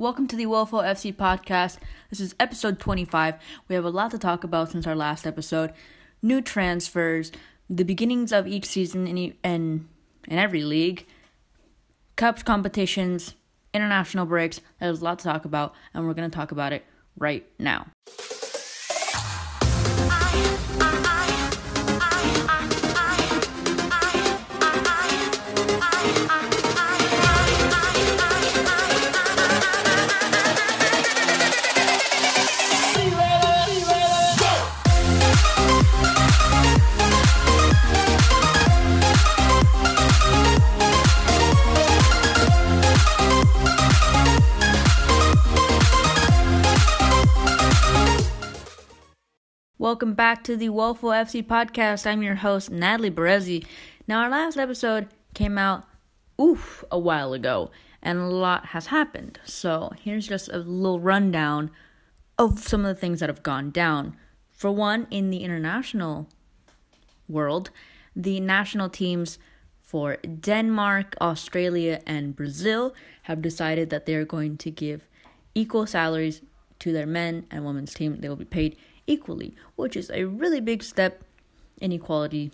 Welcome to the Wolfo FC podcast. This is episode 25. We have a lot to talk about since our last episode. New transfers, the beginnings of each season in, in, in every league, cups competitions, international breaks. There's a lot to talk about, and we're going to talk about it right now. Welcome back to the Wolfo FC podcast. I'm your host, Natalie Berezi. Now, our last episode came out, oof, a while ago, and a lot has happened. So, here's just a little rundown of some of the things that have gone down. For one, in the international world, the national teams for Denmark, Australia, and Brazil have decided that they're going to give equal salaries to their men and women's team. They will be paid equally, which is a really big step in equality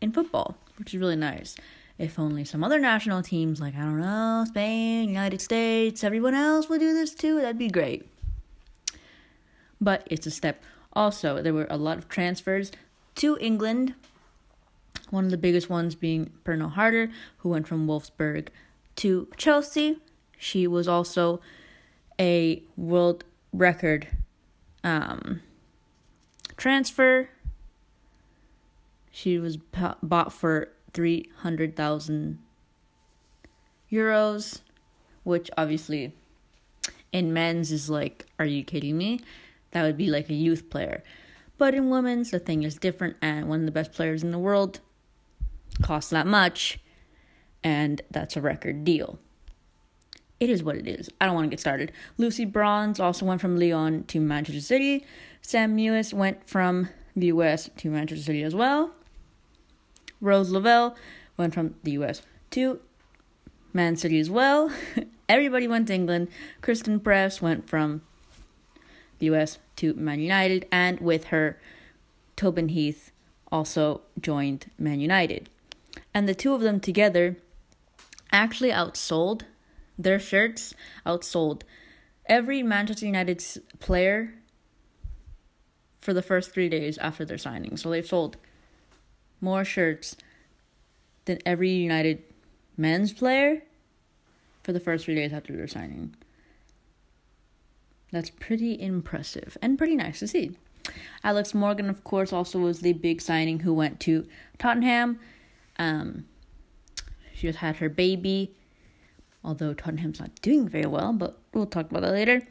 in football, which is really nice. If only some other national teams, like, I don't know, Spain, United States, everyone else would do this too, that'd be great. But it's a step. Also, there were a lot of transfers to England. One of the biggest ones being Pernille Harder, who went from Wolfsburg to Chelsea. She was also a world record um, transfer. She was bought for 300,000 euros, which obviously in men's is like, are you kidding me? That would be like a youth player. But in women's, the thing is different, and one of the best players in the world costs that much, and that's a record deal. It is what it is. I don't want to get started. Lucy Bronze also went from Lyon to Manchester City. Sam Mewis went from the US to Manchester City as well. Rose Lavelle went from the US to Man City as well. Everybody went to England. Christen Press went from the US to Man United, and with her, Tobin Heath also joined Man United. And the two of them together actually outsold their shirts, outsold every Manchester United player for the first three days after their signing. So they've sold more shirts than every United men's player for the first three days after their signing. That's pretty impressive and pretty nice to see. Alex Morgan, of course, also was the big signing who went to Tottenham. Um, she just had her baby, although Tottenham's not doing very well, but we'll talk about that later.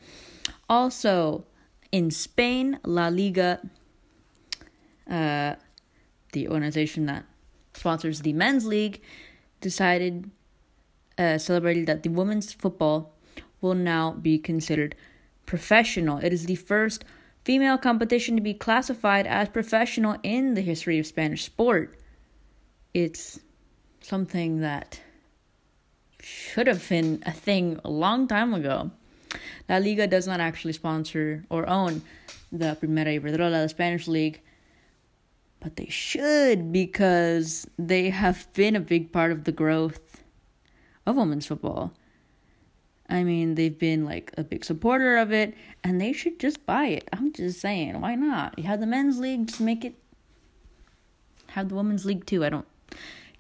Also, in Spain, La Liga, uh, the organization that sponsors the men's league, decided, uh, celebrated that the women's football will now be considered professional. It is the first female competition to be classified as professional in the history of Spanish sport. It's something that should have been a thing a long time ago. La Liga does not actually sponsor or own the Primera Iberdrola, the Spanish league, but they should because they have been a big part of the growth of women's football. I mean, they've been like a big supporter of it, and they should just buy it. I'm just saying, why not? You have the men's league, just make it. Have the women's league too. I don't,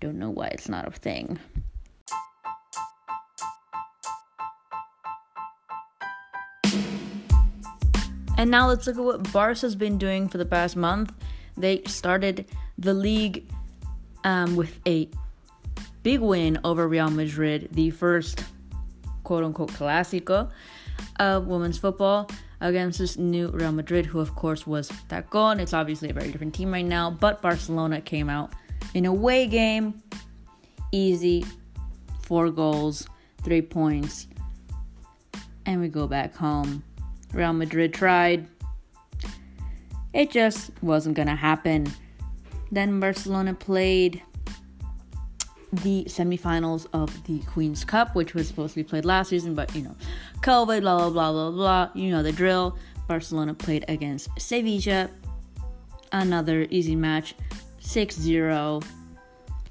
don't know why it's not a thing. And now let's look at what Barca's been doing for the past month. They started the league um, with a big win over Real Madrid, the first quote unquote Clásico of women's football against this new Real Madrid, who of course was Tacon. It's obviously a very different team right now, but Barcelona came out in a away game, easy, four goals, three points, and we go back home Real Madrid tried. It just wasn't going to happen. Then Barcelona played the semifinals of the Queen's Cup, which was supposed to be played last season, but you know, COVID, blah, blah, blah, blah, blah. You know the drill. Barcelona played against Sevilla. Another easy match, 6 0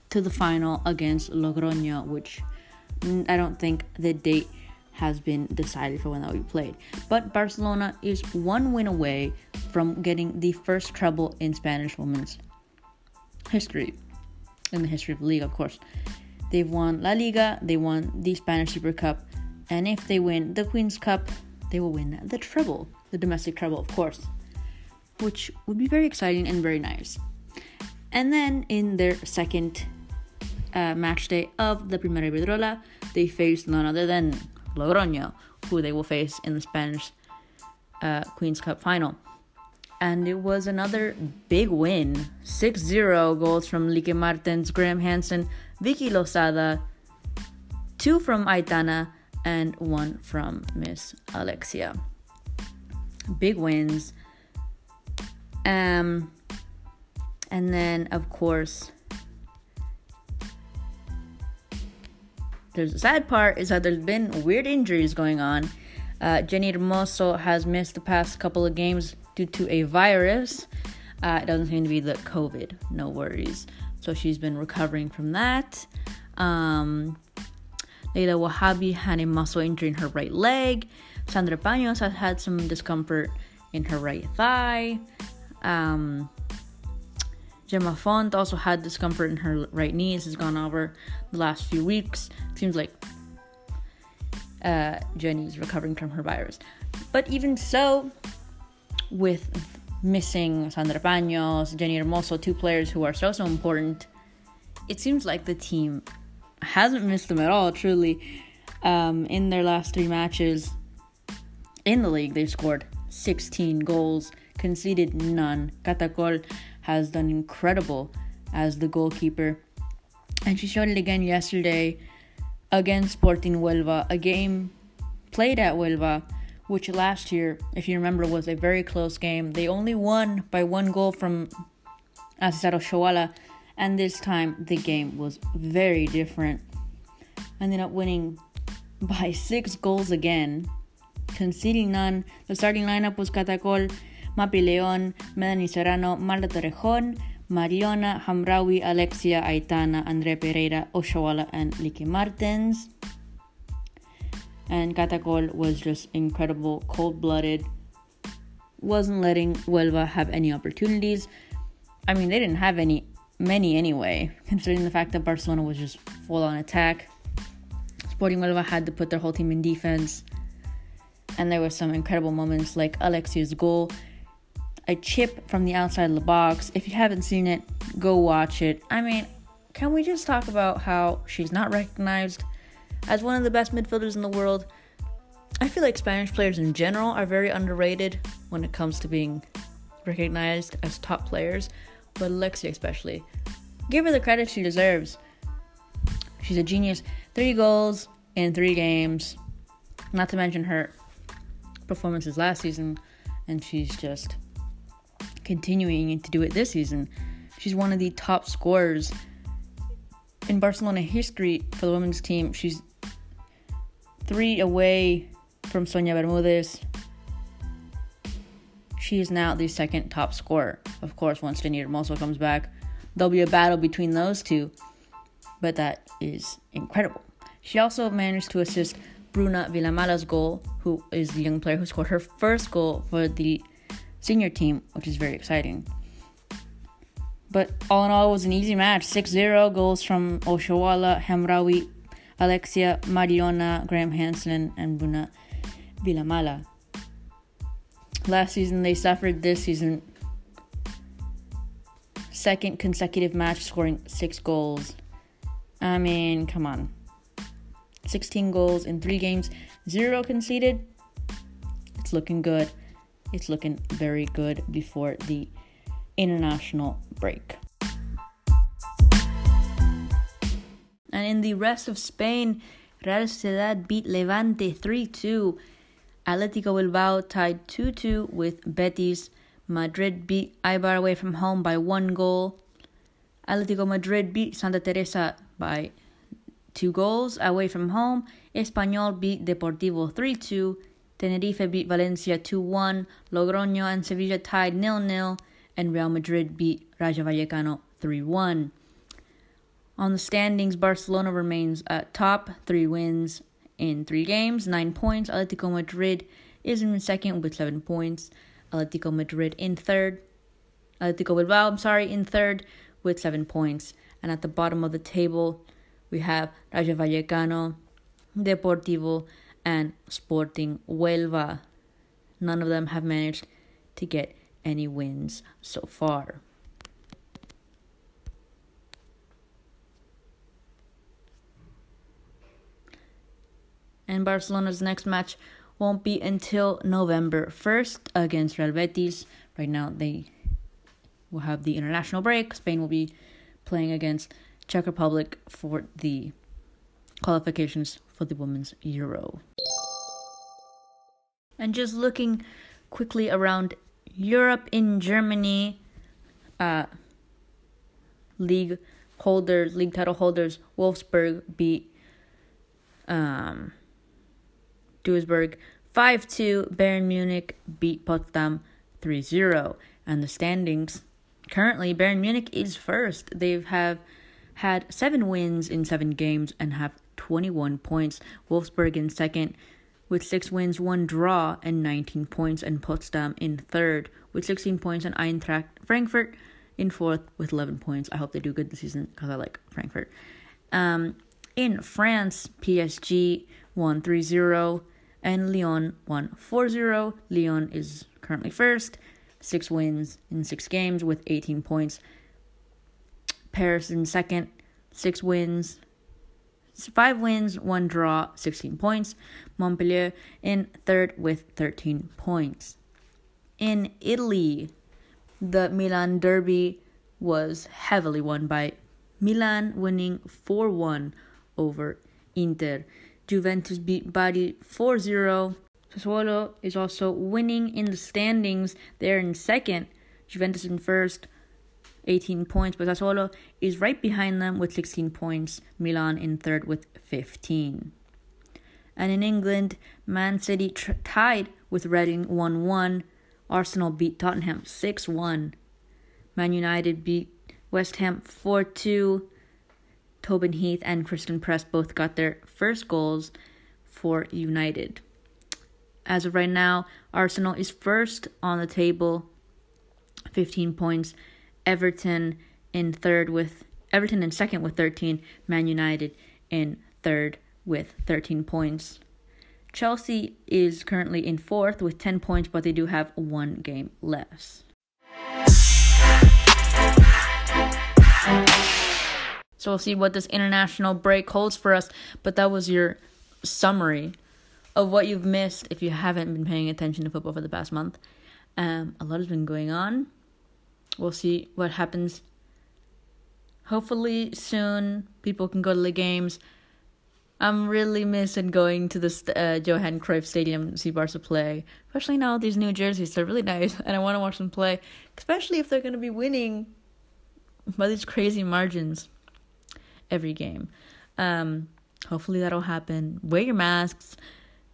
to the final against Logroño, which mm, I don't think the date has been decided for when that will be played. But Barcelona is one win away from getting the first treble in Spanish women's history, in the history of the league, of course. They've won La Liga, they won the Spanish Super Cup, and if they win the Queen's Cup, they will win the treble, the domestic treble, of course, which would be very exciting and very nice. And then in their second uh, match day of the Primera Iberdrola, they face none other than Logroño, who they will face in the Spanish uh, Queen's Cup final. And it was another big win 6 0 goals from Lieke Martens, Graham Hansen, Vicky Losada, two from Aitana, and one from Miss Alexia. Big wins. Um, and then, of course, the sad part is that there's been weird injuries going on. Uh, Jenni Hermoso has missed the past couple of games due to a virus. Uh, it doesn't seem to be the COVID, no worries. So she's been recovering from that. Um, Leila Ouahabi had a muscle injury in her right leg. Sandra Paños has had some discomfort in her right thigh. Um, Gemma Font also had discomfort in her right knee. This has gone over the last few weeks. It Seems like uh, Jenni is recovering from her virus. But even so, with missing Sandra Paños, Jenni Hermoso, two players who are so, so important, it seems like the team hasn't missed them at all, truly. Um, in their last three matches in the league, they scored 16 goals, conceded none. Cata Coll has done incredible as the goalkeeper. And she showed it again yesterday against Sporting Huelva, a game played at Huelva, which last year, if you remember, was a very close game. They only won by one goal from Asisat Oshoala, and this time the game was very different. Ended up winning by six goals again, conceding none. The starting lineup was Cata Coll, Mapi León, Melanie Serrano, Marta Torrejón, Mariona, Hamraoui, Alexia, Aitana, Andrea Pereira, Oshoala, and Lieke Martens. And Cata Coll was just incredible, cold blooded, wasn't letting Huelva have any opportunities. I mean, they didn't have any many anyway, considering the fact that Barcelona was just full on attack. Sporting Huelva had to put their whole team in defense. And there were some incredible moments like Alexia's goal a chip from the outside of the box. If you haven't seen it, go watch it. I mean, can we just talk about how she's not recognized as one of the best midfielders in the world? I feel like Spanish players in general are very underrated when it comes to being recognized as top players, but Alexia especially. Give her the credit she deserves. She's a genius. Three goals in three games, not to mention her performances last season, and she's just continuing to do it this season. She's one of the top scorers in Barcelona history for the women's team. She's three away from Sonia Bermudez. She is now the second top scorer. Of course, once Jenni Hermoso comes back, there'll be a battle between those two, but that is incredible. She also managed to assist Bruna Vilamala's goal, who is the young player who scored her first goal for the senior team, which is very exciting. But all in all, it was an easy match 6 0 goals from Oshoala, Hamraoui, Alexia, Mariona, Graham Hansen, and Bruna Vilamala. Last season, they suffered. This season, second consecutive match scoring six goals. I mean, come on. 16 goals in three games, zero conceded. It's looking good it's looking very good before the international break. And in the rest of Spain, Real Sociedad beat Levante 3 2. Atletico Bilbao tied 2 2 with Betis. Madrid beat Eibar away from home by one goal. Atletico Madrid beat Santa Teresa by two goals away from home. Espanyol beat Deportivo 3 2. Tenerife beat Valencia 2 1. Logroño and Sevilla tied 0 0. And Real Madrid beat Rayo Vallecano 3 1. On the standings, Barcelona remains at top, three wins in three games, nine points. Atletico Madrid is in second with seven points. Atletico Madrid in third. Atletico Bilbao, I'm sorry, in third with seven points. And at the bottom of the table, we have Rayo Vallecano, Deportivo, and Sporting Huelva. None of them have managed to get any wins so far. And Barcelona's next match won't be until November 1st against Real Betis. Right now, they will have the international break. Spain will be playing against Czech Republic for the qualifications for the Women's Euro. And just looking quickly around Europe in Germany, uh, league holders, league title holders, Wolfsburg beat um, Duisburg 5 2. Bayern Munich beat Potsdam 3 0. And the standings currently, Bayern Munich is first. They have had seven wins in seven games and have 21 points. Wolfsburg in second with six wins, one draw, and 19 points, and Potsdam in third with 16 points, and Eintracht Frankfurt in fourth with 11 points. I hope they do good this season because I like Frankfurt. Um, in France, PSG won 3 0, and Lyon won 4 0. Lyon is currently first, six wins in six games with 18 points. Paris in second, six wins, five wins, one draw, 16 points. Montpellier in third with 13 points. In Italy, the Milan Derby was heavily won by Milan, winning 4 1 over Inter. Juventus beat Bari 4 0. Sassuolo is also winning in the standings. They're in second, Juventus in first, 18 points, but Sassuolo is right behind them with 16 points. Milan in third with 15. And in England, Man City tr- tied with Reading 1 1. Arsenal beat Tottenham 6 1. Man United beat West Ham 4 2. Tobin Heath and Christen Press both got their first goals for United. As of right now, Arsenal is first on the table, 15 points. Everton in third with Everton in second with 13, Man United in third with 13 points. Chelsea is currently in fourth with 10 points, but they do have one game less. So we'll see what this international break holds for us. But that was your summary of what you've missed if you haven't been paying attention to football for the past month. Um, a lot has been going on. We'll see what happens. Hopefully soon people can go to the games. I'm really missing going to the uh, Johan Cruyff Stadium to see Barca play, especially now these new jerseys. They're really nice, and I want to watch them play, especially if they're going to be winning by these crazy margins every game. Um, hopefully that'll happen. Wear your masks,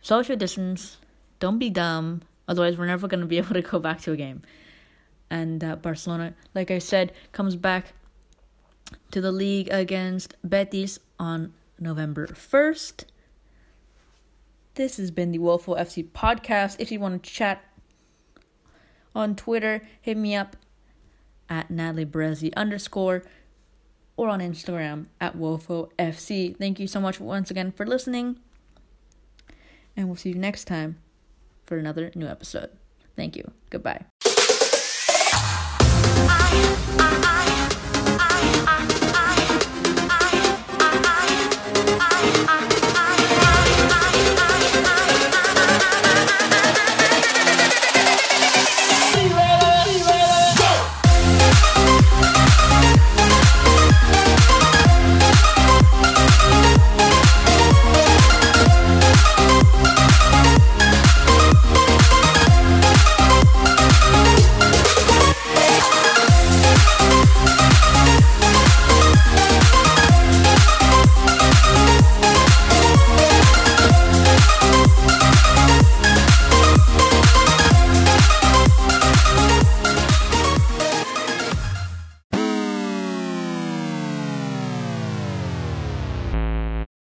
social distance, don't be dumb, otherwise, we're never going to be able to go back to a game and uh, Barcelona, like I said, comes back to the league against Betis on November 1st. This has been the Wolfo FC podcast. If you want to chat on Twitter, hit me up at Natalie Brezzi underscore or on Instagram at Wolfo FC. Thank you so much once again for listening. And we'll see you next time for another new episode. Thank you. Goodbye. I, I, I.